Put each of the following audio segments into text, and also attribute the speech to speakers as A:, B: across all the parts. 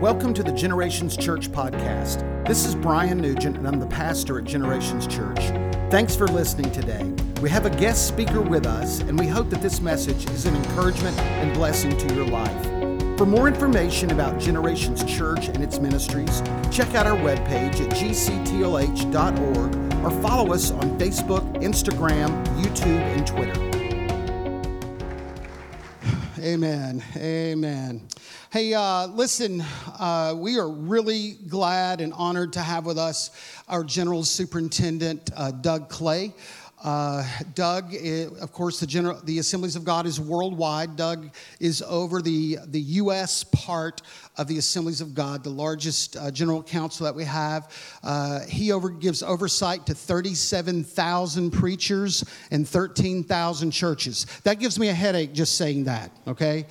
A: Welcome to the Generations Church podcast. This is Brian Nugent, and I'm the pastor at Generations Church. Thanks for listening today. We have a guest speaker with us, and we hope that this message is an encouragement and blessing to your life. For more information about Generations Church and its ministries, check out our webpage at gctlh.org or follow us on Facebook, Instagram, YouTube, and Twitter.
B: Amen. Amen. Hey, uh, listen, uh, we are really glad and honored to have with us our General Superintendent, uh, Doug Clay. Uh, Doug, is, of course, the, general, the Assemblies of God is worldwide. Doug is over the, the U.S. part of the Assemblies of God, the largest uh, general council that we have. Uh, he over, gives oversight to 37,000 preachers and 13,000 churches. That gives me a headache just saying that, okay?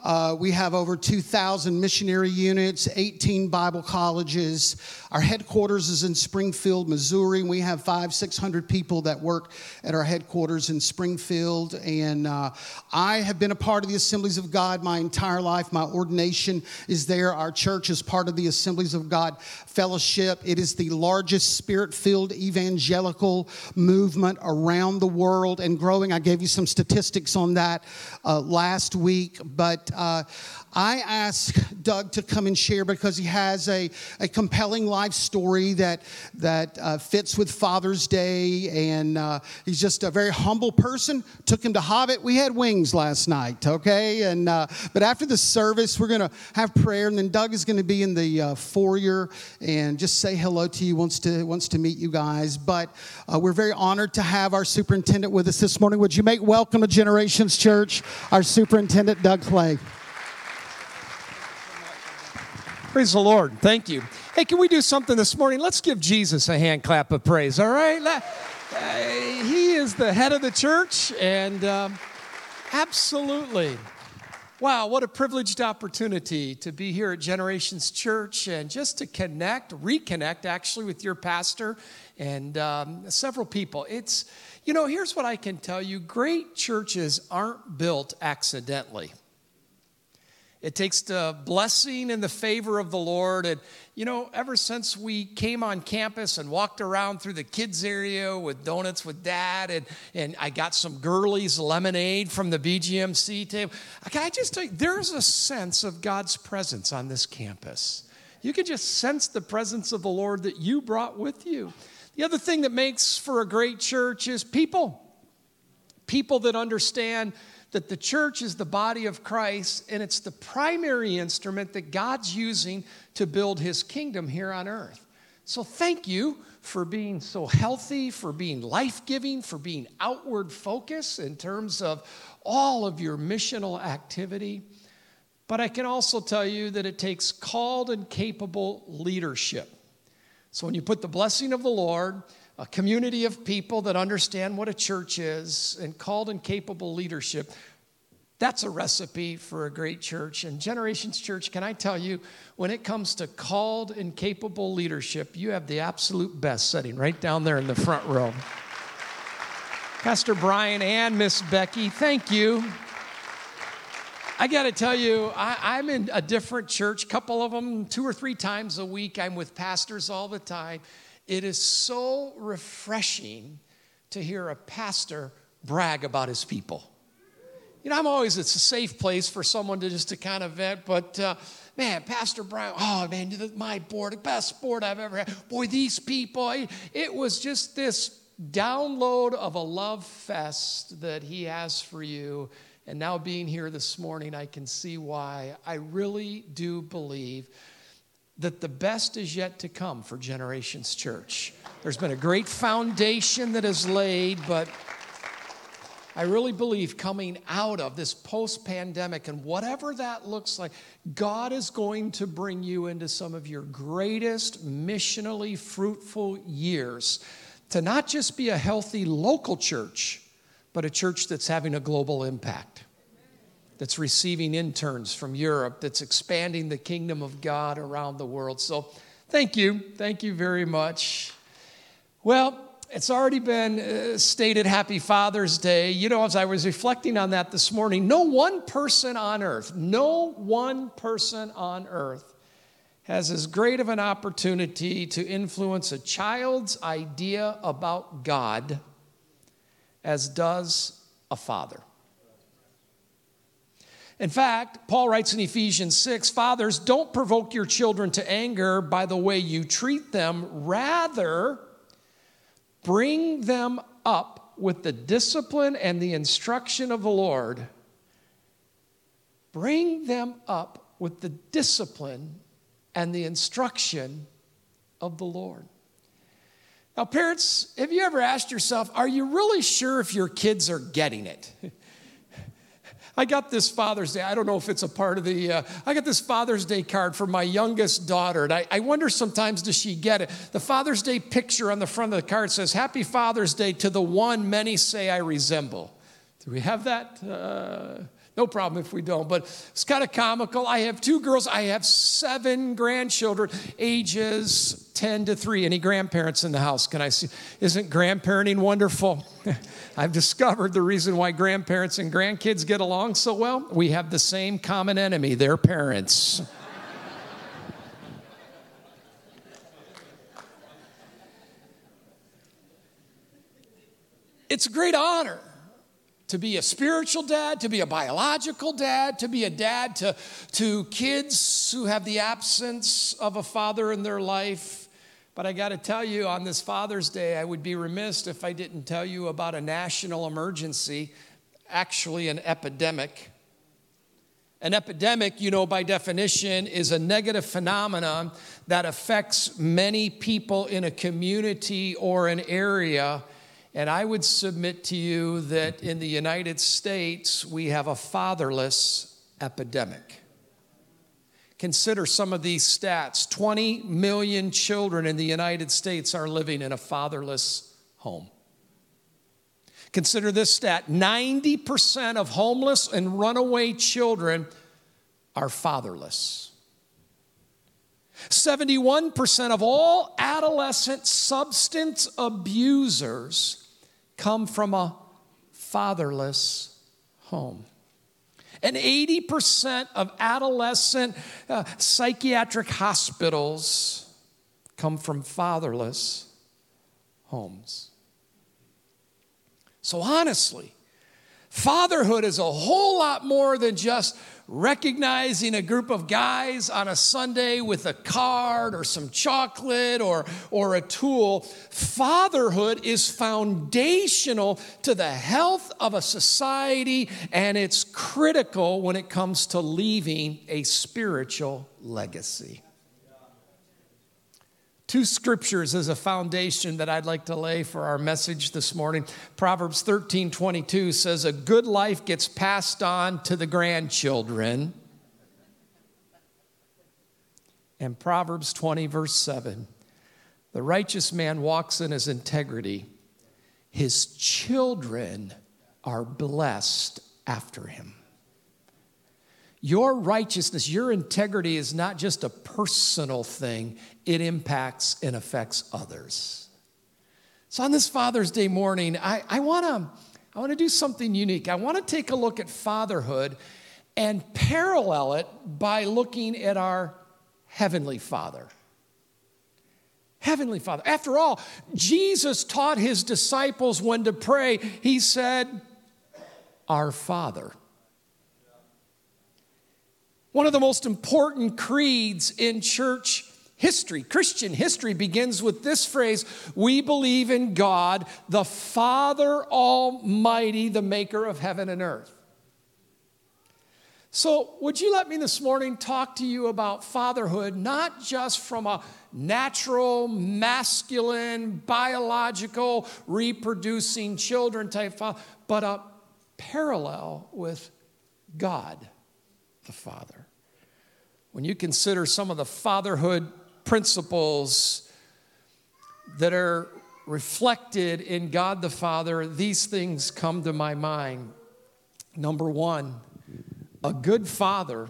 B: Uh, we have over 2,000 missionary units, 18 Bible colleges. Our headquarters is in Springfield, Missouri. We have five, 600 people that work at our headquarters in Springfield. And uh, I have been a part of the Assemblies of God my entire life. My ordination is there. Our church is part of the Assemblies of God Fellowship. It is the largest spirit filled evangelical movement around the world and growing. I gave you some statistics on that uh, last week, but uh, I asked Doug to come and share because he has a, a compelling life story that, that uh, fits with Father's Day. And uh, he's just a very humble person. Took him to Hobbit. We had wings last night, okay? And, uh, but after the service, we're going to have prayer. And then Doug is going to be in the uh, foyer and just say hello to you, wants to, wants to meet you guys. But uh, we're very honored to have our superintendent with us this morning. Would you make welcome to Generations Church, our superintendent, Doug Clay?
C: Praise the Lord. Thank you. Hey, can we do something this morning? Let's give Jesus a hand clap of praise, all right? Uh, he is the head of the church, and um, absolutely. Wow, what a privileged opportunity to be here at Generations Church and just to connect, reconnect actually with your pastor and um, several people. It's, you know, here's what I can tell you great churches aren't built accidentally. It takes the blessing and the favor of the Lord. And, you know, ever since we came on campus and walked around through the kids' area with donuts with dad, and, and I got some girlies lemonade from the BGMC table, can I just tell you, there's a sense of God's presence on this campus. You can just sense the presence of the Lord that you brought with you. The other thing that makes for a great church is people. People that understand that the church is the body of Christ and it's the primary instrument that God's using to build his kingdom here on earth. So thank you for being so healthy, for being life giving, for being outward focused in terms of all of your missional activity. But I can also tell you that it takes called and capable leadership. So when you put the blessing of the Lord, a community of people that understand what a church is and called and capable leadership. That's a recipe for a great church. And Generations Church, can I tell you, when it comes to called and capable leadership, you have the absolute best sitting right down there in the front row. Pastor Brian and Miss Becky, thank you. I got to tell you, I, am in a different church, couple of them, two or three times a week. I'm with pastors all the time. It is so refreshing to hear a pastor brag about his people. You know, I'm always, it's a safe place for someone to just to kind of vent, but uh, man, Pastor Brown, oh man, my board, the best board I've ever had. Boy, these people, it was just this download of a love fest that he has for you. And now being here this morning, I can see why. I really do believe that the best is yet to come for Generations Church. There's been a great foundation that is laid, but I really believe coming out of this post pandemic and whatever that looks like, God is going to bring you into some of your greatest missionally fruitful years to not just be a healthy local church, but a church that's having a global impact that's receiving interns from Europe, that's expanding the kingdom of God around the world. So, thank you. Thank you very much. Well, it's already been uh, stated Happy Father's Day. You know, as I was reflecting on that this morning, no one person on earth, no one person on earth has as great of an opportunity to influence a child's idea about God as does a father. In fact, Paul writes in Ephesians 6 Fathers, don't provoke your children to anger by the way you treat them. Rather, bring them up with the discipline and the instruction of the Lord. Bring them up with the discipline and the instruction of the Lord. Now, parents, have you ever asked yourself, are you really sure if your kids are getting it? I got this Father's Day. I don't know if it's a part of the. Uh, I got this Father's Day card for my youngest daughter, and I, I, wonder sometimes does she get it? The Father's Day picture on the front of the card says, "Happy Father's Day to the one many say I resemble." Do we have that? Uh, no problem if we don't, but it's kind of comical. I have two girls. I have seven grandchildren, ages 10 to 3. Any grandparents in the house? Can I see? Isn't grandparenting wonderful? I've discovered the reason why grandparents and grandkids get along so well. We have the same common enemy, their parents. it's a great honor to be a spiritual dad, to be a biological dad, to be a dad to, to kids who have the absence of a father in their life. But I got to tell you, on this Father's Day, I would be remiss if I didn't tell you about a national emergency, actually, an epidemic. An epidemic, you know, by definition, is a negative phenomenon that affects many people in a community or an area and I would submit to you that in the United States, we have a fatherless epidemic. Consider some of these stats 20 million children in the United States are living in a fatherless home. Consider this stat 90% of homeless and runaway children are fatherless. 71% of all adolescent substance abusers come from a fatherless home. And 80% of adolescent uh, psychiatric hospitals come from fatherless homes. So, honestly, fatherhood is a whole lot more than just recognizing a group of guys on a Sunday with a card or some chocolate or, or a tool. Fatherhood is foundational to the health of a society, and it's critical when it comes to leaving a spiritual legacy two scriptures as a foundation that I'd like to lay for our message this morning. Proverbs 13 22 says, A good life gets passed on to the grandchildren. And Proverbs 20, verse 7 The righteous man walks in his integrity, his children are blessed after him. Your righteousness, your integrity is not just a personal thing, it impacts and affects others. So, on this Father's Day morning, I, I want to I wanna do something unique. I want to take a look at fatherhood and parallel it by looking at our Heavenly Father. Heavenly Father. After all, Jesus taught his disciples when to pray. He said, Our Father. One of the most important creeds in church history, Christian history, begins with this phrase We believe in God, the Father Almighty, the maker of heaven and earth. So, would you let me this morning talk to you about fatherhood, not just from a natural, masculine, biological, reproducing children type father, but a parallel with God the Father. When you consider some of the fatherhood principles that are reflected in God the Father, these things come to my mind. Number one, a good father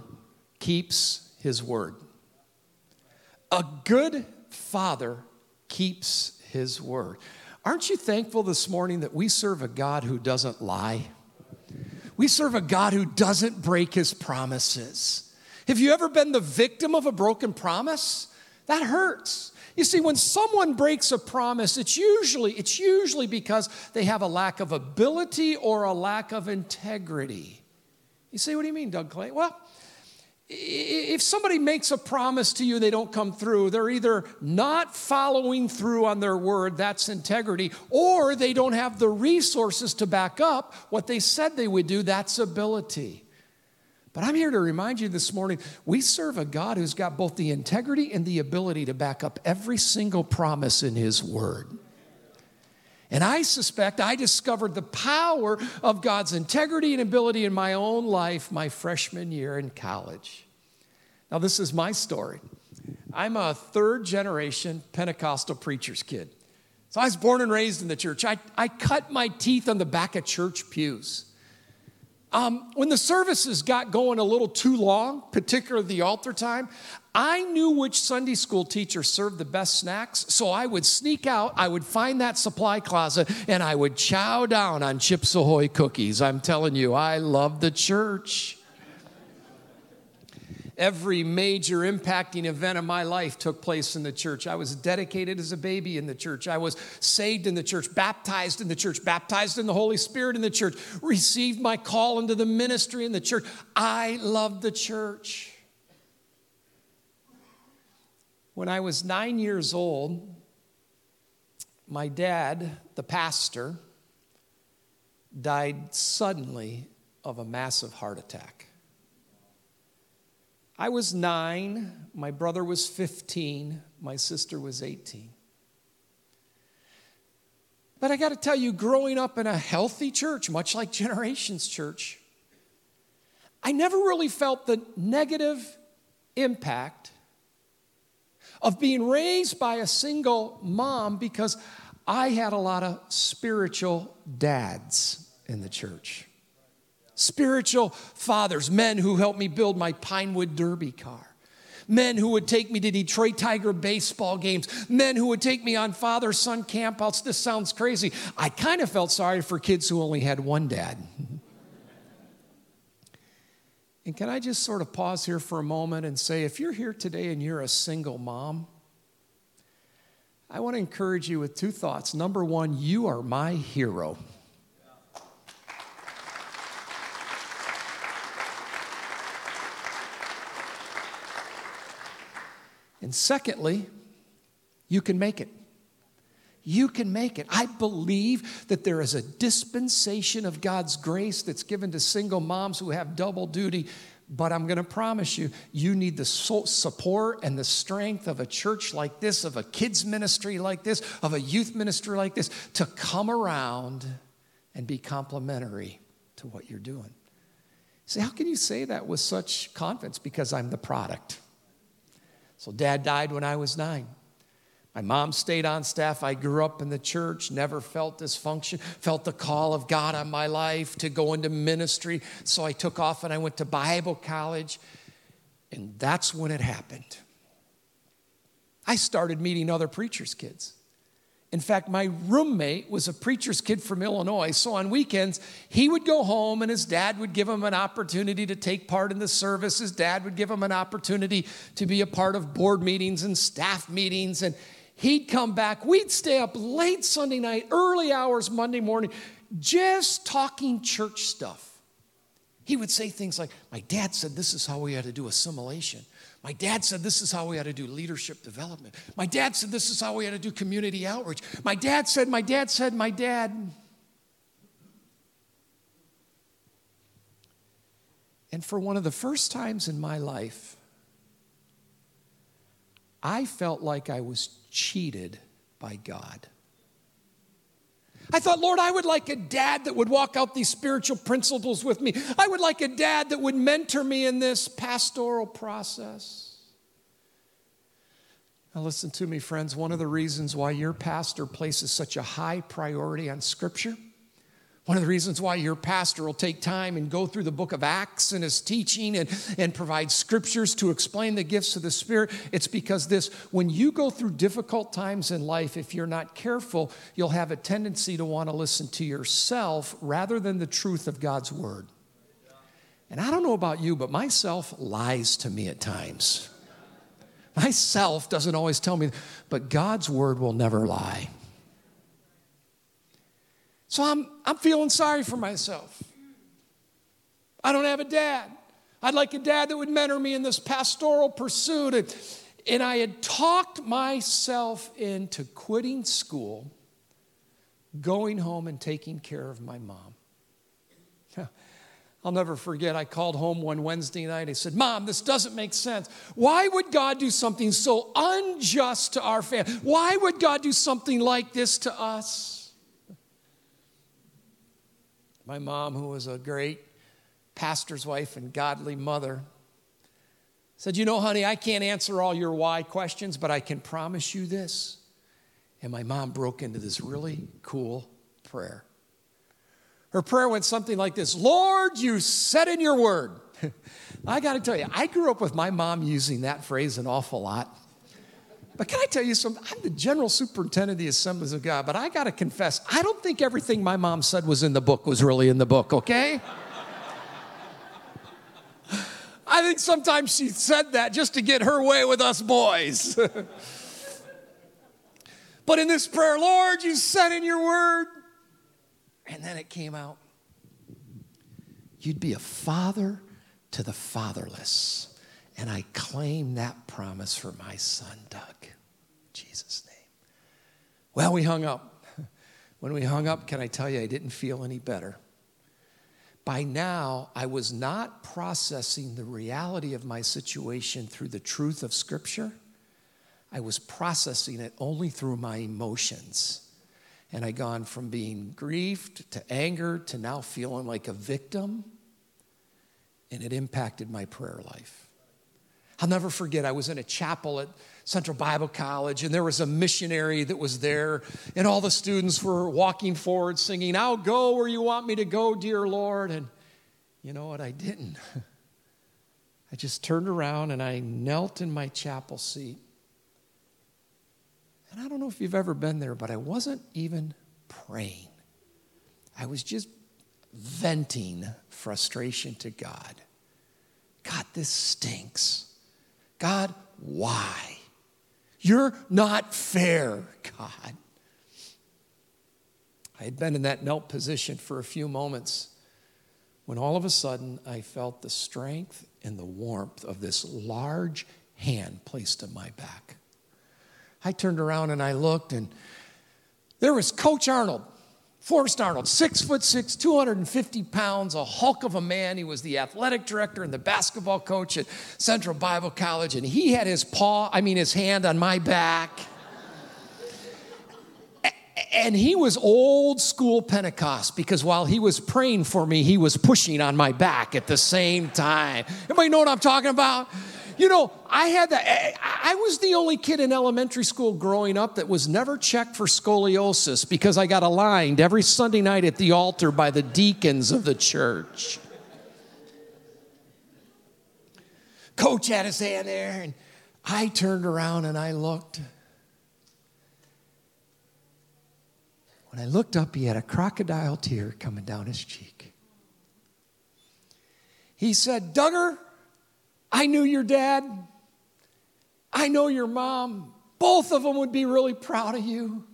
C: keeps his word. A good father keeps his word. Aren't you thankful this morning that we serve a God who doesn't lie? We serve a God who doesn't break his promises. Have you ever been the victim of a broken promise? That hurts. You see, when someone breaks a promise, it's usually, it's usually because they have a lack of ability or a lack of integrity. You say, what do you mean, Doug Clay? Well, if somebody makes a promise to you they don't come through they're either not following through on their word that's integrity or they don't have the resources to back up what they said they would do that's ability but i'm here to remind you this morning we serve a god who's got both the integrity and the ability to back up every single promise in his word and I suspect I discovered the power of God's integrity and ability in my own life my freshman year in college. Now, this is my story. I'm a third generation Pentecostal preacher's kid. So I was born and raised in the church. I, I cut my teeth on the back of church pews. Um, when the services got going a little too long, particularly the altar time, I knew which Sunday school teacher served the best snacks, so I would sneak out, I would find that supply closet, and I would chow down on Chips Ahoy cookies. I'm telling you, I love the church. Every major impacting event of my life took place in the church. I was dedicated as a baby in the church. I was saved in the church, baptized in the church, baptized in the Holy Spirit in the church, received my call into the ministry in the church. I loved the church. When I was nine years old, my dad, the pastor, died suddenly of a massive heart attack. I was nine, my brother was 15, my sister was 18. But I got to tell you, growing up in a healthy church, much like Generations Church, I never really felt the negative impact of being raised by a single mom because I had a lot of spiritual dads in the church spiritual fathers, men who helped me build my Pinewood Derby car. Men who would take me to Detroit Tiger baseball games. Men who would take me on father son campouts. This sounds crazy. I kind of felt sorry for kids who only had one dad. and can I just sort of pause here for a moment and say if you're here today and you're a single mom, I want to encourage you with two thoughts. Number one, you are my hero. And secondly, you can make it. You can make it. I believe that there is a dispensation of God's grace that's given to single moms who have double duty. But I'm going to promise you, you need the support and the strength of a church like this, of a kids' ministry like this, of a youth ministry like this to come around and be complementary to what you're doing. See, how can you say that with such confidence? Because I'm the product. So, dad died when I was nine. My mom stayed on staff. I grew up in the church, never felt dysfunction, felt the call of God on my life to go into ministry. So I took off and I went to Bible college. And that's when it happened. I started meeting other preachers' kids. In fact, my roommate was a preacher's kid from Illinois. So on weekends, he would go home and his dad would give him an opportunity to take part in the service. His dad would give him an opportunity to be a part of board meetings and staff meetings. And he'd come back. We'd stay up late Sunday night, early hours Monday morning, just talking church stuff. He would say things like, My dad said this is how we had to do assimilation. My dad said this is how we had to do leadership development. My dad said this is how we had to do community outreach. My dad said, my dad said, my dad. And for one of the first times in my life, I felt like I was cheated by God. I thought, Lord, I would like a dad that would walk out these spiritual principles with me. I would like a dad that would mentor me in this pastoral process. Now, listen to me, friends. One of the reasons why your pastor places such a high priority on Scripture one of the reasons why your pastor will take time and go through the book of Acts and his teaching and, and provide scriptures to explain the gifts of the Spirit, it's because this, when you go through difficult times in life, if you're not careful, you'll have a tendency to want to listen to yourself rather than the truth of God's word. And I don't know about you, but myself lies to me at times. Myself doesn't always tell me, but God's word will never lie. So I'm, I'm feeling sorry for myself. I don't have a dad. I'd like a dad that would mentor me in this pastoral pursuit. And, and I had talked myself into quitting school, going home, and taking care of my mom. I'll never forget, I called home one Wednesday night. I said, Mom, this doesn't make sense. Why would God do something so unjust to our family? Why would God do something like this to us? My mom, who was a great pastor's wife and godly mother, said, You know, honey, I can't answer all your why questions, but I can promise you this. And my mom broke into this really cool prayer. Her prayer went something like this Lord, you said in your word. I got to tell you, I grew up with my mom using that phrase an awful lot. But can I tell you something? I'm the general superintendent of the Assemblies of God, but I got to confess, I don't think everything my mom said was in the book was really in the book, okay? I think sometimes she said that just to get her way with us boys. but in this prayer, Lord, you said in your word, and then it came out. You'd be a father to the fatherless. And I claim that promise for my son, Doug. Well, we hung up. When we hung up, can I tell you, I didn't feel any better. By now, I was not processing the reality of my situation through the truth of Scripture. I was processing it only through my emotions. And I gone from being grieved to anger to now feeling like a victim. And it impacted my prayer life. I'll never forget, I was in a chapel at Central Bible College, and there was a missionary that was there, and all the students were walking forward singing, I'll go where you want me to go, dear Lord. And you know what? I didn't. I just turned around and I knelt in my chapel seat and I don't know if you've ever been there, but I wasn't even praying. I was just venting frustration to God. God, this stinks. God, why? You're not fair, God. I had been in that knelt position for a few moments when all of a sudden I felt the strength and the warmth of this large hand placed on my back. I turned around and I looked, and there was Coach Arnold, Forrest Arnold, six foot six, 250 pounds, a hulk of a man. He was the athletic director and the basketball coach at Central Bible College, and he had his paw, I mean, his hand on my back. and he was old school Pentecost because while he was praying for me, he was pushing on my back at the same time. Everybody know what I'm talking about? You know, I had that. I was the only kid in elementary school growing up that was never checked for scoliosis because I got aligned every Sunday night at the altar by the deacons of the church. Coach had his hand there, and I turned around and I looked. When I looked up, he had a crocodile tear coming down his cheek. He said, Duggar, I knew your dad. I know your mom. Both of them would be really proud of you.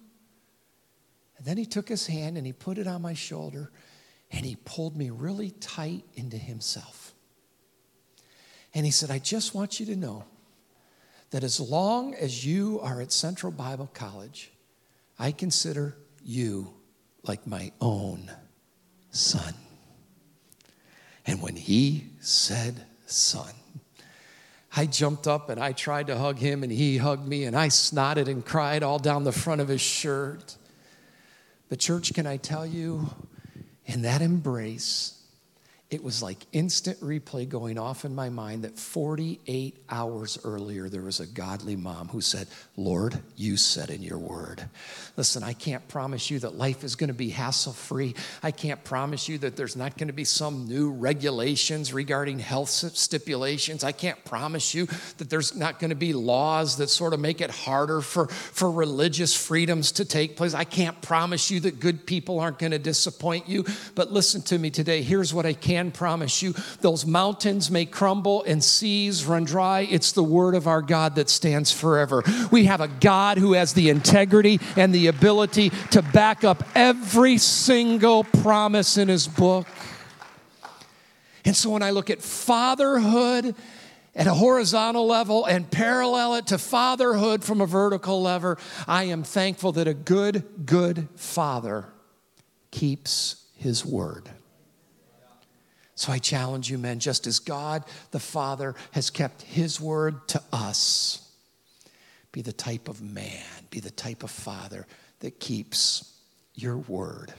C: And then he took his hand and he put it on my shoulder and he pulled me really tight into himself. And he said, I just want you to know that as long as you are at Central Bible College, I consider you like my own son. And when he said son, I jumped up and I tried to hug him, and he hugged me, and I snotted and cried all down the front of his shirt. But, church, can I tell you, in that embrace, it was like instant replay going off in my mind that 48 hours earlier there was a godly mom who said, Lord, you said in your word. Listen, I can't promise you that life is going to be hassle free. I can't promise you that there's not going to be some new regulations regarding health stipulations. I can't promise you that there's not going to be laws that sort of make it harder for, for religious freedoms to take place. I can't promise you that good people aren't going to disappoint you. But listen to me today. Here's what I can can promise you those mountains may crumble and seas run dry. It's the word of our God that stands forever. We have a God who has the integrity and the ability to back up every single promise in his book. And so when I look at fatherhood at a horizontal level and parallel it to fatherhood from a vertical level, I am thankful that a good, good father keeps his word. So I challenge you, men, just as God the Father has kept his word to us, be the type of man, be the type of father that keeps your word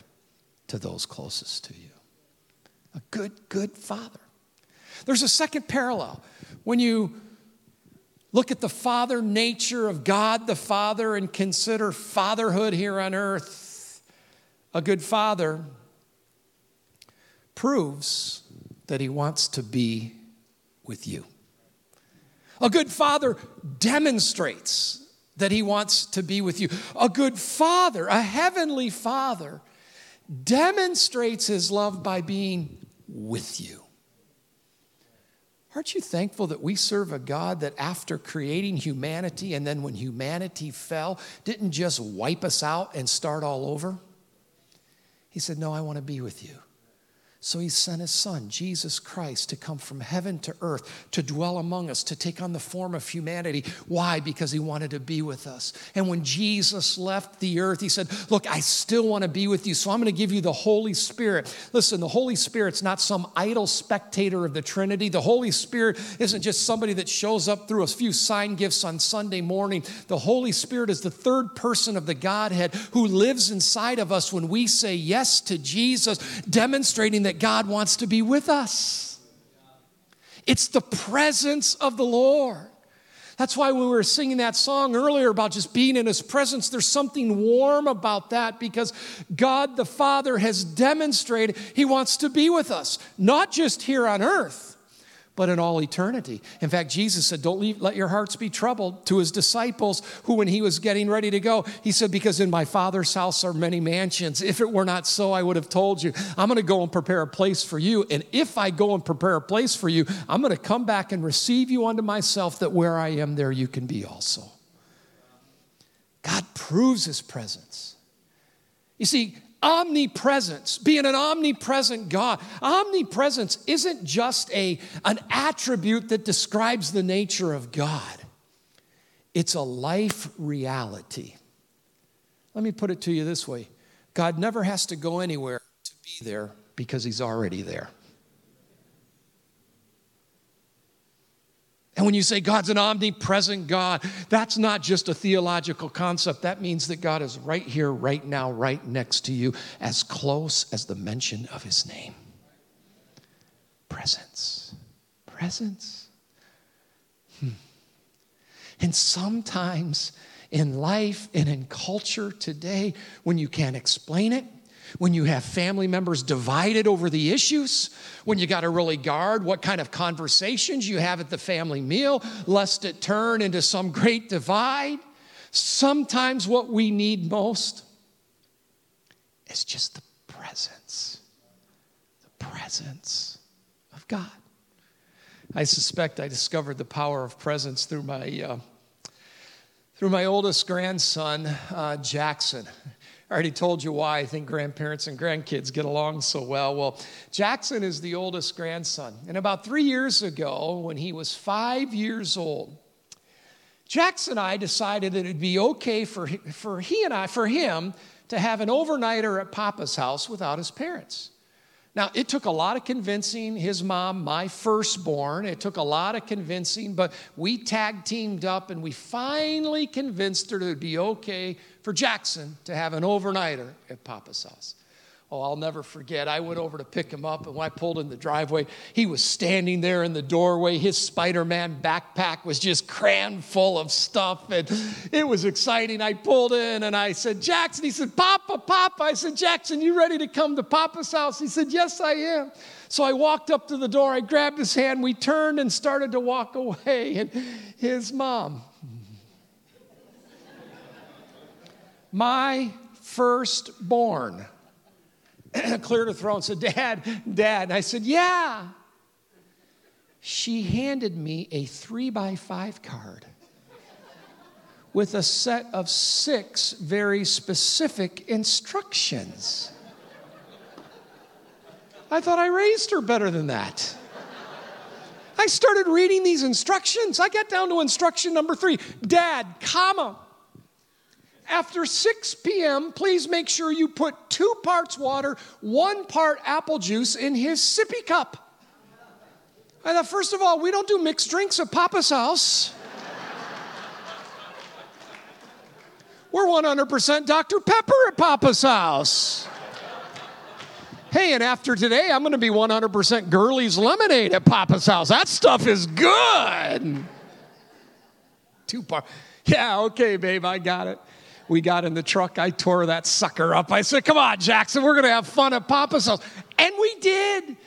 C: to those closest to you. A good, good father. There's a second parallel. When you look at the father nature of God the Father and consider fatherhood here on earth, a good father proves that he wants to be with you. A good father demonstrates that he wants to be with you. A good father, a heavenly father, demonstrates his love by being with you. Aren't you thankful that we serve a God that, after creating humanity and then when humanity fell, didn't just wipe us out and start all over? He said, No, I want to be with you. So he sent his son, Jesus Christ, to come from heaven to earth, to dwell among us, to take on the form of humanity. Why? Because he wanted to be with us. And when Jesus left the earth, he said, Look, I still want to be with you, so I'm going to give you the Holy Spirit. Listen, the Holy Spirit's not some idle spectator of the Trinity. The Holy Spirit isn't just somebody that shows up through a few sign gifts on Sunday morning. The Holy Spirit is the third person of the Godhead who lives inside of us when we say yes to Jesus, demonstrating that that God wants to be with us. It's the presence of the Lord. That's why we were singing that song earlier about just being in His presence, there's something warm about that because God the Father has demonstrated He wants to be with us, not just here on earth, but in all eternity. In fact, Jesus said, Don't leave, let your hearts be troubled to his disciples, who, when he was getting ready to go, he said, Because in my Father's house are many mansions. If it were not so, I would have told you, I'm going to go and prepare a place for you. And if I go and prepare a place for you, I'm going to come back and receive you unto myself, that where I am, there you can be also. God proves his presence. You see, omnipresence, being an omnipresent God. Omnipresence isn't just a, an attribute that describes the nature of God, it's a life reality. Let me put it to you this way God never has to go anywhere to be there because He's already there. And when you say God's an omnipresent God, that's not just a theological concept. That means that God is right here, right now, right next to you, as close as the mention of his name. Presence. Presence. Hmm. And sometimes in life and in culture today, when you can't explain it, when you have family members divided over the issues, when you got to really guard what kind of conversations you have at the family meal, lest it turn into some great divide. Sometimes what we need most is just the presence, the presence of God. I suspect I discovered the power of presence through my. Uh, through my oldest grandson, uh, Jackson. I already told you why I think grandparents and grandkids get along so well. Well, Jackson is the oldest grandson. And about three years ago, when he was five years old, Jackson and I decided that it'd be okay for, for he and I, for him, to have an overnighter at Papa's house without his parents. Now, it took a lot of convincing his mom, my firstborn. It took a lot of convincing, but we tag teamed up and we finally convinced her it would be okay for Jackson to have an overnighter at Papa's house. Oh, I'll never forget. I went over to pick him up, and when I pulled in the driveway, he was standing there in the doorway. His Spider Man backpack was just crammed full of stuff, and it was exciting. I pulled in and I said, Jackson, he said, Papa, Papa. I said, Jackson, you ready to come to Papa's house? He said, Yes, I am. So I walked up to the door, I grabbed his hand, we turned and started to walk away, and his mom, my firstborn, cleared her throat and said, Dad, Dad. And I said, Yeah. She handed me a three by five card with a set of six very specific instructions. I thought I raised her better than that. I started reading these instructions. I got down to instruction number three Dad, comma. After 6 p.m., please make sure you put two parts water, one part apple juice in his sippy cup. I thought, first of all, we don't do mixed drinks at Papa's house. We're 100% Dr. Pepper at Papa's house. Hey, and after today, I'm going to be 100% Girlie's lemonade at Papa's house. That stuff is good. Two part. Yeah, okay, babe, I got it. We got in the truck. I tore that sucker up. I said, Come on, Jackson, we're going to have fun at Papa's house. And we did.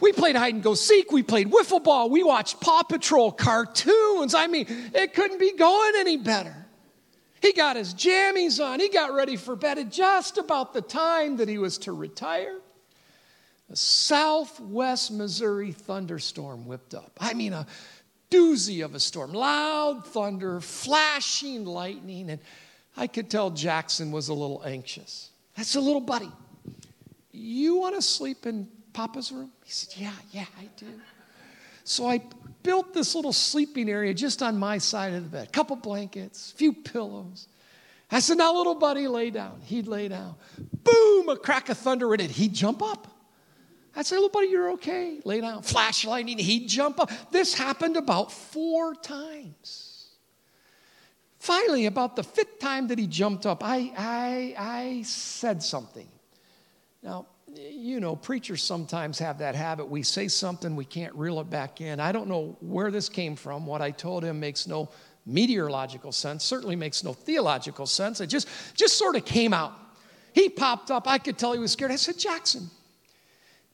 C: We played hide and go seek. We played wiffle ball. We watched Paw Patrol cartoons. I mean, it couldn't be going any better. He got his jammies on. He got ready for bed at just about the time that he was to retire. A southwest Missouri thunderstorm whipped up. I mean, a doozy of a storm, loud thunder, flashing lightning. And I could tell Jackson was a little anxious. That's a little buddy. You want to sleep in Papa's room? He said, Yeah, yeah, I do. So I built this little sleeping area just on my side of the bed. A Couple blankets, a few pillows. I said, now little buddy, lay down. He'd lay down. Boom, a crack of thunder in it. He'd jump up. I said, little buddy, you're okay. Lay down. Flash lightning. He'd jump up. This happened about four times. Finally, about the fifth time that he jumped up, I, I, I said something. Now, you know, preachers sometimes have that habit. We say something, we can't reel it back in. I don't know where this came from. What I told him makes no meteorological sense, certainly makes no theological sense. It just, just sort of came out. He popped up. I could tell he was scared. I said, Jackson,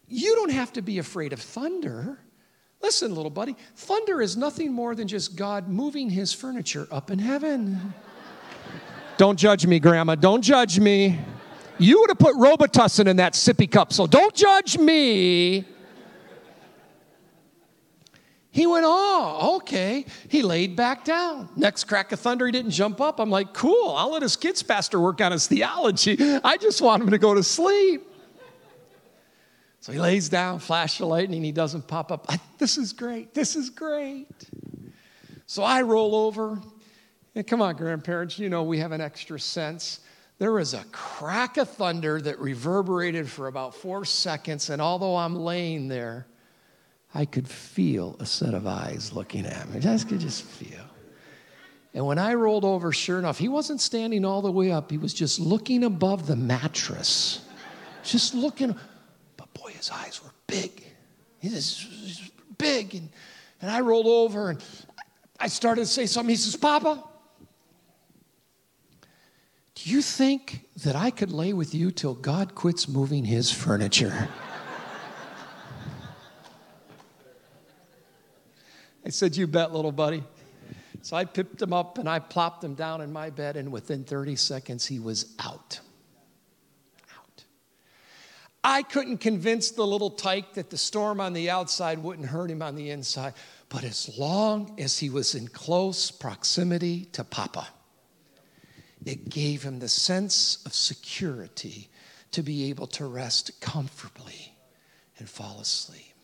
C: you don't have to be afraid of thunder. Listen, little buddy, thunder is nothing more than just God moving his furniture up in heaven. don't judge me, Grandma. Don't judge me. You would have put Robitussin in that sippy cup, so don't judge me. He went, Oh, okay. He laid back down. Next crack of thunder, he didn't jump up. I'm like, Cool, I'll let his kids' pastor work on his theology. I just want him to go to sleep. So he lays down, flash of lightning, he doesn't pop up. I, this is great. This is great. So I roll over. And come on, grandparents, you know we have an extra sense there was a crack of thunder that reverberated for about four seconds, and although I'm laying there, I could feel a set of eyes looking at me. I could just feel. And when I rolled over, sure enough, he wasn't standing all the way up. He was just looking above the mattress. Just looking. Boy, his eyes were big. He was big. And, and I rolled over and I started to say something. He says, Papa, do you think that I could lay with you till God quits moving his furniture? I said, You bet, little buddy. So I picked him up and I plopped him down in my bed, and within 30 seconds, he was. Out. I couldn't convince the little tyke that the storm on the outside wouldn't hurt him on the inside, but as long as he was in close proximity to Papa, it gave him the sense of security to be able to rest comfortably and fall asleep.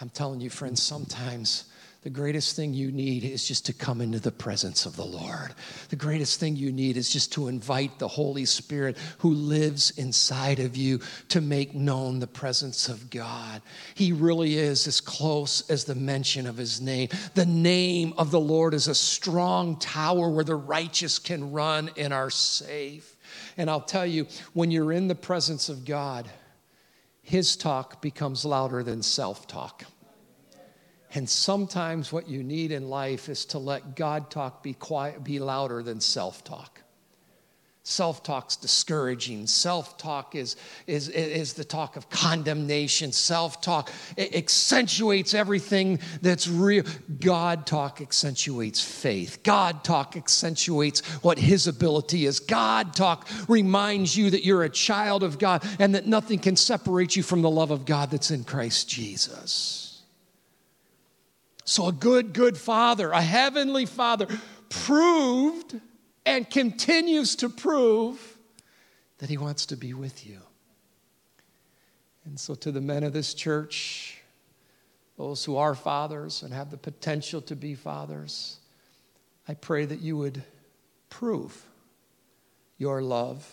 C: I'm telling you, friends, sometimes the greatest thing you need is just to come into the presence of the Lord. The greatest thing you need is just to invite the Holy Spirit who lives inside of you to make known the presence of God. He really is as close as the mention of his name. The name of the Lord is a strong tower where the righteous can run and are safe. And I'll tell you, when you're in the presence of God, his talk becomes louder than self talk. And sometimes what you need in life is to let God talk be quiet, be louder than self talk. Self talk's discouraging. Self talk is, is, is the talk of condemnation. Self talk accentuates everything that's real. God talk accentuates faith. God talk accentuates what His ability is. God talk reminds you that you're a child of God and that nothing can separate you from the love of God that's in Christ Jesus. So, a good, good father, a heavenly father, proved and continues to prove that He wants to be with you. And so, to the men of this church, those who are fathers and have the potential to be fathers, I pray that you would prove your love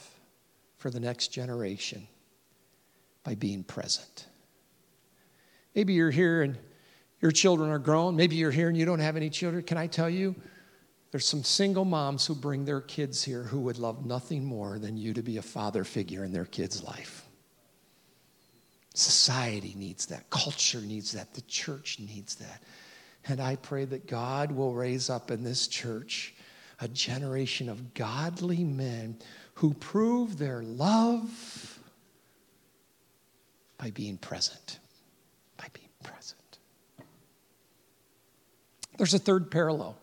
C: for the next generation by being present. Maybe you're here and your children are grown. Maybe you're here and you don't have any children. Can I tell you? There's some single moms who bring their kids here who would love nothing more than you to be a father figure in their kid's life. Society needs that, culture needs that, the church needs that. And I pray that God will raise up in this church a generation of godly men who prove their love by being present. By being present. There's a third parallel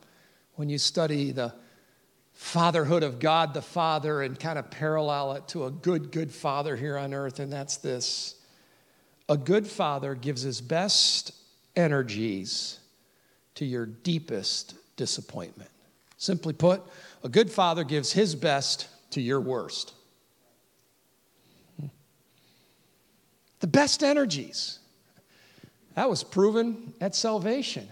C: when you study the fatherhood of God the Father and kind of parallel it to a good, good father here on earth, and that's this a good father gives his best energies to your deepest disappointment. Simply put, a good father gives his best to your worst. The best energies. That was proven at salvation.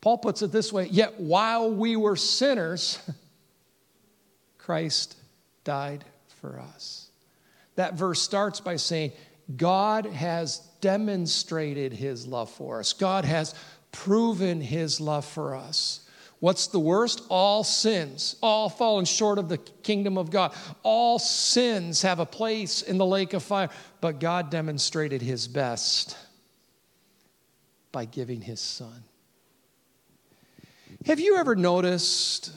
C: Paul puts it this way Yet while we were sinners, Christ died for us. That verse starts by saying, God has demonstrated his love for us. God has proven his love for us. What's the worst? All sins, all fallen short of the kingdom of God. All sins have a place in the lake of fire, but God demonstrated his best by giving his son. Have you ever noticed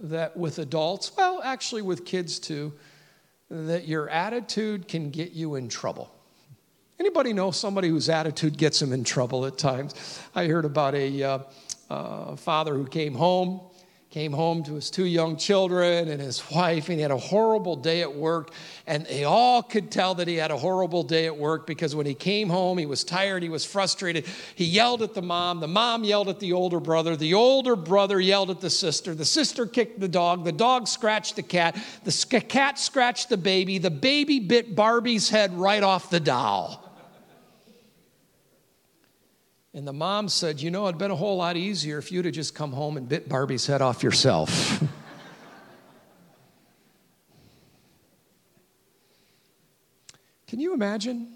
C: that with adults, well, actually with kids too, that your attitude can get you in trouble? Anybody know somebody whose attitude gets them in trouble at times? I heard about a uh, uh, father who came home came home to his two young children and his wife, and he had a horrible day at work. And they all could tell that he had a horrible day at work because when he came home, he was tired, he was frustrated. He yelled at the mom, the mom yelled at the older brother, the older brother yelled at the sister, the sister kicked the dog, the dog scratched the cat, the cat scratched the baby, the baby bit Barbie's head right off the doll. And the mom said, You know, it'd been a whole lot easier if you'd have just come home and bit Barbie's head off yourself. Can you imagine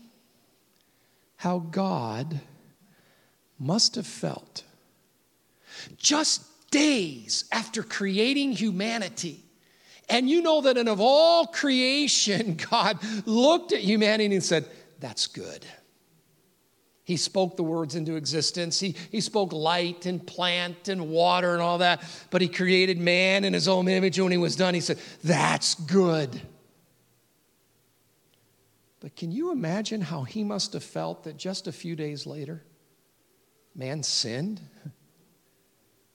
C: how God must have felt just days after creating humanity? And you know that and of all creation, God looked at humanity and said, That's good. He spoke the words into existence. He, he spoke light and plant and water and all that. But he created man in his own image. And when he was done, he said, That's good. But can you imagine how he must have felt that just a few days later, man sinned?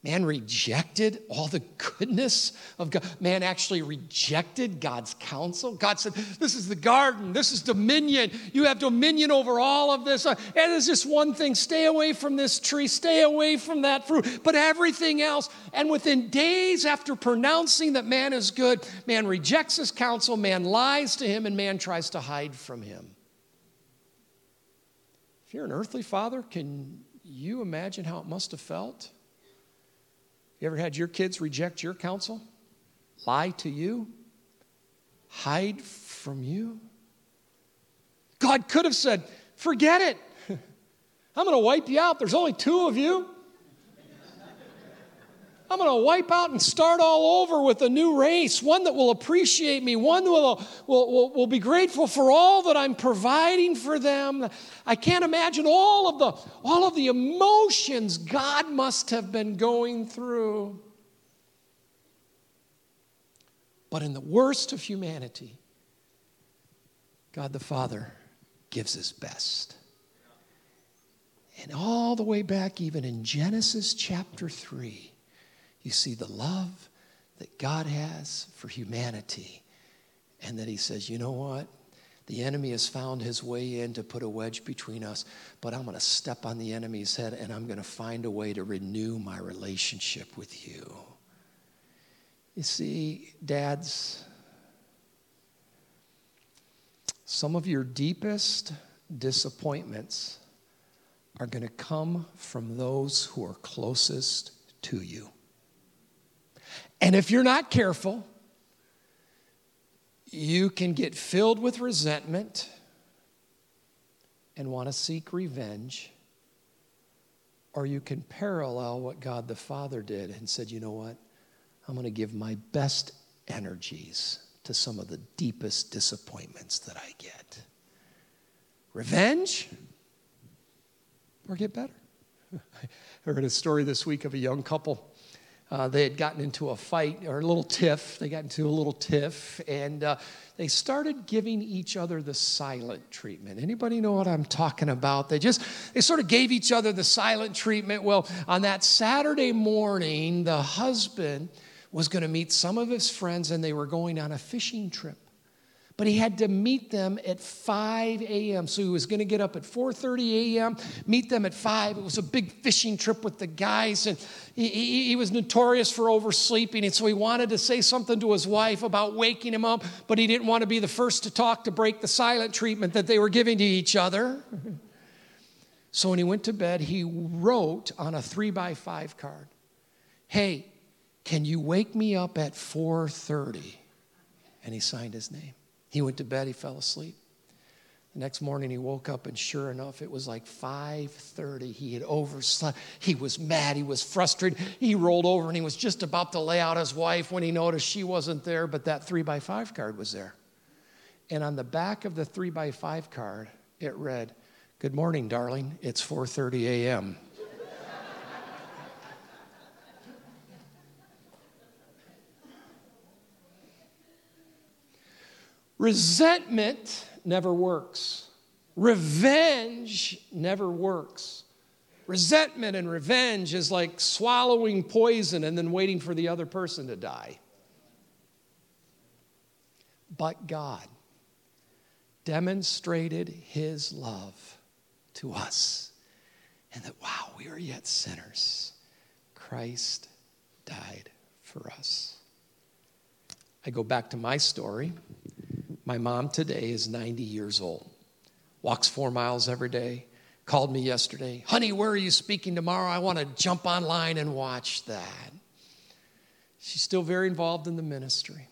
C: Man rejected all the goodness of God. Man actually rejected God's counsel. God said, This is the garden. This is dominion. You have dominion over all of this. Uh, and it's just one thing stay away from this tree, stay away from that fruit. But everything else, and within days after pronouncing that man is good, man rejects his counsel, man lies to him, and man tries to hide from him. If you're an earthly father, can you imagine how it must have felt? You ever had your kids reject your counsel? Lie to you? Hide from you? God could have said, Forget it. I'm going to wipe you out. There's only two of you. I'm going to wipe out and start all over with a new race, one that will appreciate me, one that will, will, will, will, be grateful for all that I'm providing for them. I can't imagine all of, the, all of the emotions God must have been going through. But in the worst of humanity, God the Father gives his best. And all the way back, even in Genesis chapter 3, you see the love that God has for humanity. And that he says, you know what? The enemy has found his way in to put a wedge between us, but I'm going to step on the enemy's head and I'm going to find a way to renew my relationship with you. You see, dads, some of your deepest disappointments are going to come from those who are closest to you. And if you're not careful, you can get filled with resentment and want to seek revenge, or you can parallel what God the Father did and said, you know what? I'm going to give my best energies to some of the deepest disappointments that I get. Revenge or get better. I heard a story this week of a young couple. Uh, they had gotten into a fight or a little tiff. They got into a little tiff, and uh, they started giving each other the silent treatment. Anybody know what I'm talking about? They just they sort of gave each other the silent treatment. Well, on that Saturday morning, the husband was going to meet some of his friends and they were going on a fishing trip but he had to meet them at 5 a.m so he was going to get up at 4.30 a.m meet them at 5 it was a big fishing trip with the guys and he, he, he, was notorious for oversleeping and so he wanted to say something to his wife about waking him up but he didn't want to be the first to talk to break the silent treatment that they were giving to each other so when he went to bed he wrote on a three by five card hey can you wake me up at 4:30? And he signed his name. He went to bed, he fell asleep. The next morning he woke up and sure enough it was like 5:30. He had overslept. He was mad, he was frustrated. He rolled over and he was just about to lay out his wife when he noticed she wasn't there, but that 3 by 5 card was there. And on the back of the 3 by 5 card it read, "Good morning, darling. It's 4:30 a.m." Resentment never works. Revenge never works. Resentment and revenge is like swallowing poison and then waiting for the other person to die. But God demonstrated his love to us, and that while we are yet sinners, Christ died for us. I go back to my story. My mom today is 90 years old, walks four miles every day. Called me yesterday, honey, where are you speaking tomorrow? I want to jump online and watch that. She's still very involved in the ministry.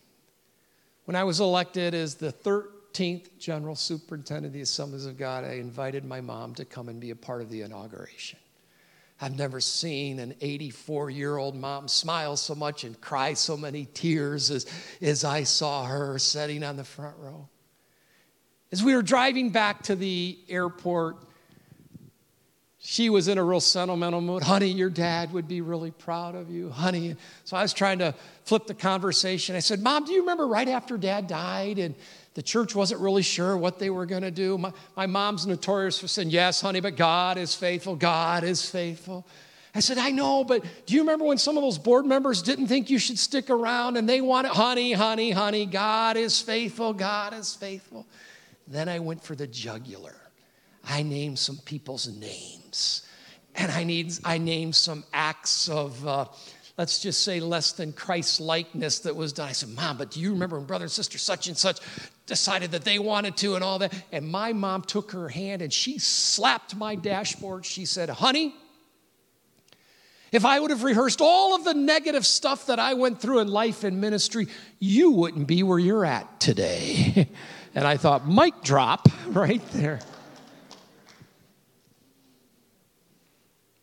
C: When I was elected as the 13th General Superintendent of the Assemblies of God, I invited my mom to come and be a part of the inauguration. I've never seen an 84 year old mom smile so much and cry so many tears as, as I saw her sitting on the front row. As we were driving back to the airport, she was in a real sentimental mood. Honey, your dad would be really proud of you, honey. So I was trying to flip the conversation. I said, Mom, do you remember right after dad died? And the church wasn't really sure what they were going to do. My, my mom's notorious for saying, Yes, honey, but God is faithful. God is faithful. I said, I know, but do you remember when some of those board members didn't think you should stick around and they wanted, honey, honey, honey, God is faithful, God is faithful. Then I went for the jugular. I named some people's names. And I, need, I named some acts of, uh, let's just say, less than Christ likeness that was done. I said, Mom, but do you remember when brother and sister such and such decided that they wanted to and all that. And my mom took her hand and she slapped my dashboard. She said, Honey, if I would have rehearsed all of the negative stuff that I went through in life and ministry, you wouldn't be where you're at today. and I thought, mic drop right there.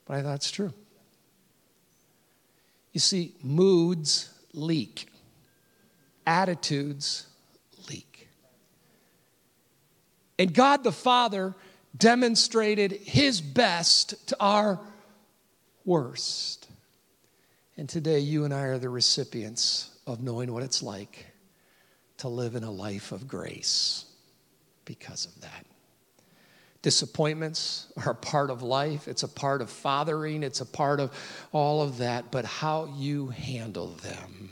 C: But I thought it's true. You see, moods leak, attitudes and God the Father demonstrated his best to our worst. And today, you and I are the recipients of knowing what it's like to live in a life of grace because of that. Disappointments are a part of life, it's a part of fathering, it's a part of all of that, but how you handle them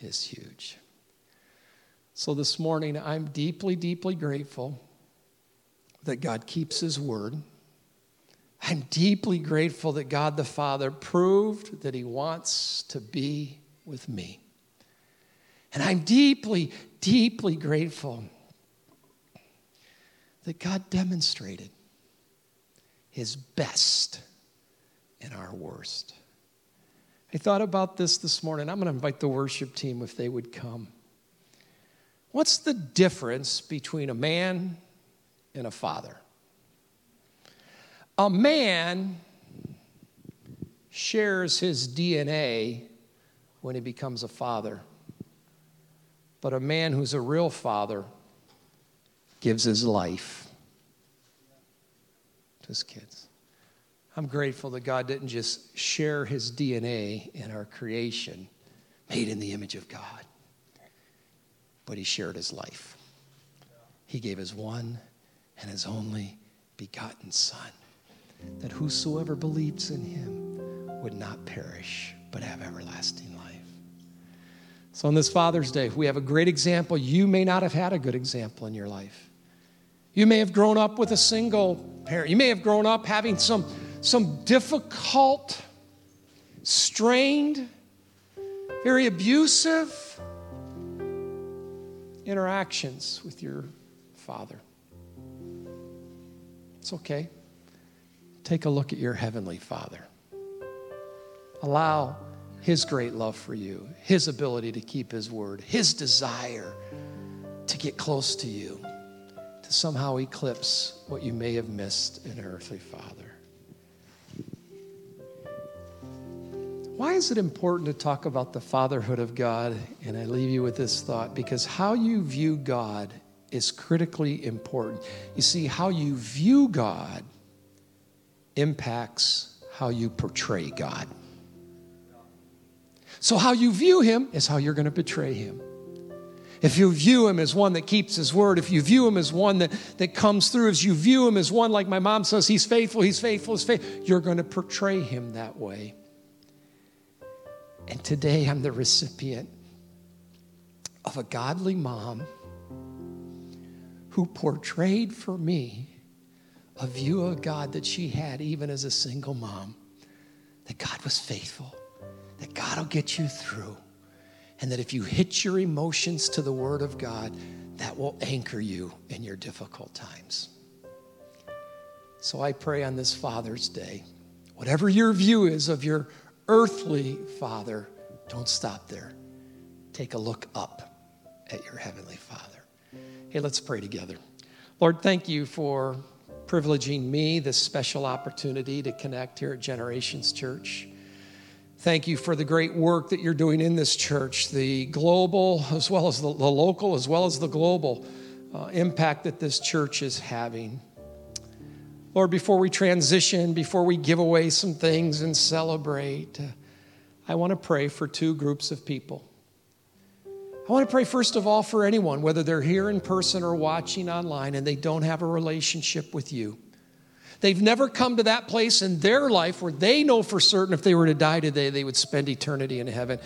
C: is huge. So this morning, I'm deeply, deeply grateful that God keeps His word. I'm deeply grateful that God the Father proved that He wants to be with me. And I'm deeply, deeply grateful that God demonstrated His best in our worst. I thought about this this morning. I'm going to invite the worship team if they would come. What's the difference between a man and a father? A man shares his DNA when he becomes a father, but a man who's a real father gives his life to his kids. I'm grateful that God didn't just share his DNA in our creation, made in the image of God, but he shared his life. He gave his one and his only begotten Son that whosoever believes in him would not perish, but have everlasting life. So, on this Father's Day, we have a great example. You may not have had a good example in your life. You may have grown up with a single parent. You may have grown up having some, some difficult, strained, very abusive interactions with your father. It's okay take a look at your Heavenly Father. Allow His great love for you, His ability to keep His word, His desire to get close to you, to somehow eclipse what you may have missed in earthly Father. Why is it important to talk about the fatherhood of God? And I leave you with this thought because how you view God is critically important. You see, how you view God impacts how you portray God. So, how you view him is how you're going to betray him. If you view him as one that keeps his word, if you view him as one that, that comes through, as you view him as one, like my mom says, he's faithful, he's faithful, he's faithful, you're going to portray him that way. And today I'm the recipient of a godly mom who portrayed for me a view of God that she had even as a single mom that God was faithful, that God will get you through, and that if you hitch your emotions to the Word of God, that will anchor you in your difficult times. So I pray on this Father's Day, whatever your view is of your earthly father, don't stop there. Take a look up at your heavenly Father. Hey, let's pray together. Lord, thank you for privileging me this special opportunity to connect here at Generations Church. Thank you for the great work that you're doing in this church, the global as well as the, the local, as well as the global uh, impact that this church is having. Lord, before we transition, before we give away some things and celebrate, I want to pray for two groups of people. I want to pray first of all for anyone, whether they're here in person or watching online and they don't have a relationship with you. They've never come to that place in their life where they know for certain if they were to die today, they would spend eternity in heaven.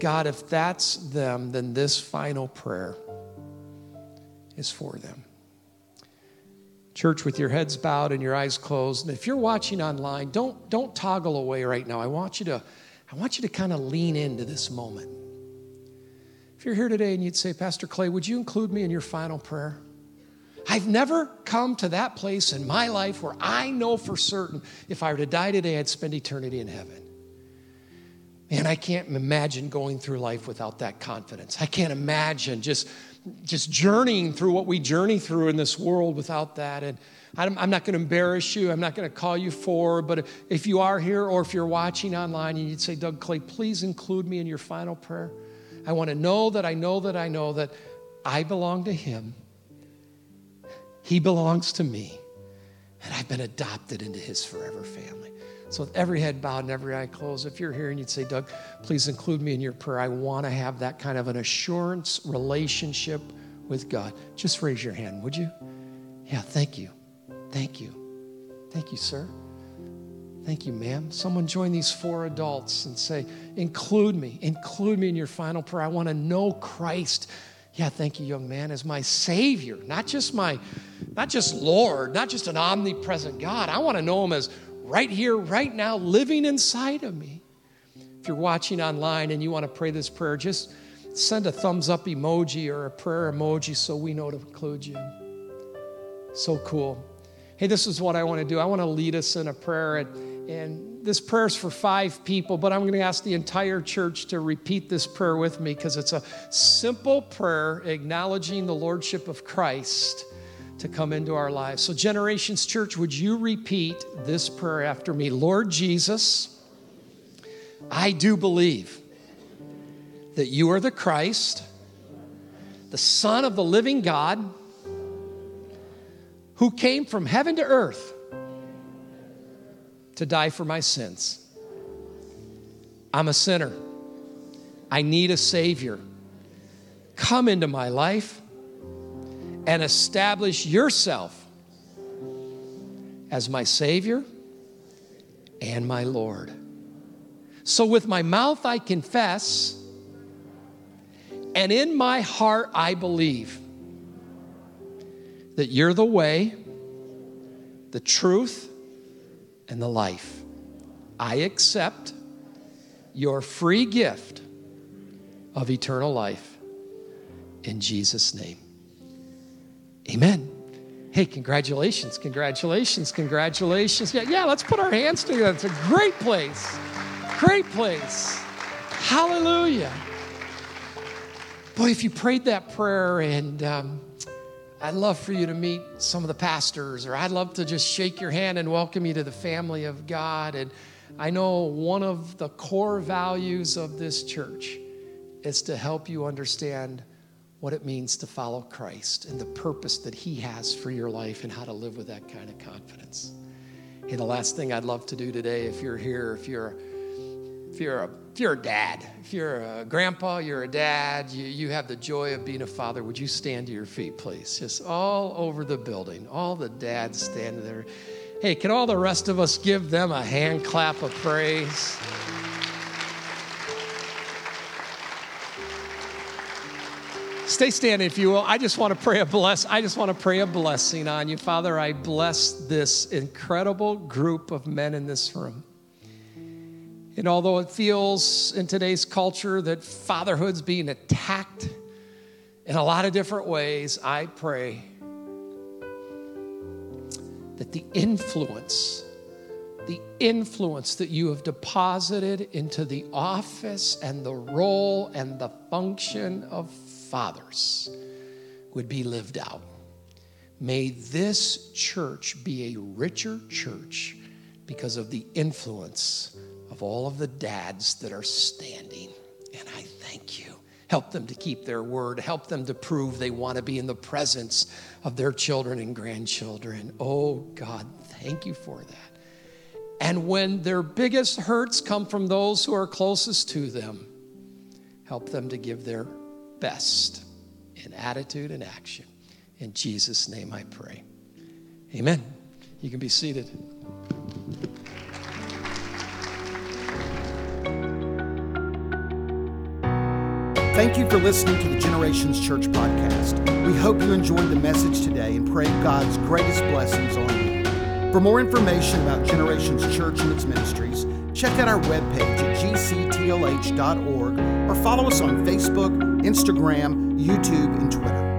C: God, if that's them, then this final prayer is for them. Church, with your heads bowed and your eyes closed, and if you're watching online, don't, don't toggle away right now. I want you to, I want you to kind of lean into this moment. If you're here today and you'd say, Pastor Clay, would you include me in your final prayer? I've never come to that place in my life where I know for certain if I were to die today, I'd spend eternity in heaven. Man, I can't imagine going through life without that confidence. I can't imagine just, just journeying through what we journey through in this world without that. And I'm, I'm not going to embarrass you. I'm not going to call you forward. But if you are here or if you're watching online and you'd say, Doug Clay, please include me in your final prayer. I want to know that I know that I know that I belong to Him. He belongs to me. And I've been adopted into His forever family. So, with every head bowed and every eye closed, if you're here and you'd say, Doug, please include me in your prayer, I want to have that kind of an assurance relationship with God. Just raise your hand, would you? Yeah, thank you. Thank you. Thank you, sir. Thank you, ma'am. Someone join these four adults and say, Include me, include me in your final prayer. I want to know Christ. Yeah, thank you, young man, as my Savior, not just my, not just Lord, not just an omnipresent God. I want to know Him as right here, right now, living inside of me. If you're watching online and you want to pray this prayer, just send a thumbs up emoji or a prayer emoji so we know to include you. So cool. Hey, this is what I want to do. I want to lead us in a prayer. And, and this prayer is for five people, but I'm going to ask the entire church to repeat this prayer with me because it's a simple prayer acknowledging the Lordship of Christ to come into our lives. So, Generations Church, would you repeat this prayer after me? Lord Jesus, I do believe that you are the Christ, the Son of the living God, who came from heaven to earth to die for my sins. I'm a sinner. I need a Savior. Come into my life and establish yourself as my Savior and my Lord. So, with my mouth, I confess, and in my heart, I believe that you're the way, the truth, and the life. I accept your free gift of eternal life in Jesus' name. Amen. Hey, congratulations, congratulations, congratulations. Yeah, yeah, let's put our hands together. It's a great place. Great place. Hallelujah. Boy, if you prayed that prayer, and um, I'd love for you to meet some of the pastors, or I'd love to just shake your hand and welcome you to the family of God. And I know one of the core values of this church is to help you understand what it means to follow Christ and the purpose that He has for your life and how to live with that kind of confidence. And the last thing I'd love to do today, if you're here, if you're if you're a if you're a dad, if you're a grandpa, you're a dad, you, you have the joy of being a father, would you stand to your feet, please? Just all over the building, all the dads standing there. Hey, can all the rest of us give them a hand clap of praise? Stay standing if you will. I just want to pray a bless. I just want to pray a blessing on you. Father, I bless this incredible group of men in this room. And although it feels in today's culture that fatherhood's being attacked in a lot of different ways, I pray that the influence, the influence that you have deposited into the office and the role and the function of fathers would be lived out. May this church be a richer church because of the influence of all of the dads that are standing. And I thank you. Help them to keep their word. Help them to prove they want to be in the presence of their children and grandchildren. Oh, God, thank you for that. And when their biggest hurts come from those who are closest to them, help them to give their best in attitude and action. In Jesus' name I pray. Amen. You can be seated.
A: Thank you for listening to the Generations Church podcast. We hope you enjoyed the message today and pray God's greatest blessings on you. For more information about Generations Church and its ministries, check out our webpage at gctlh.org or follow us on Facebook, Instagram, YouTube, and Twitter.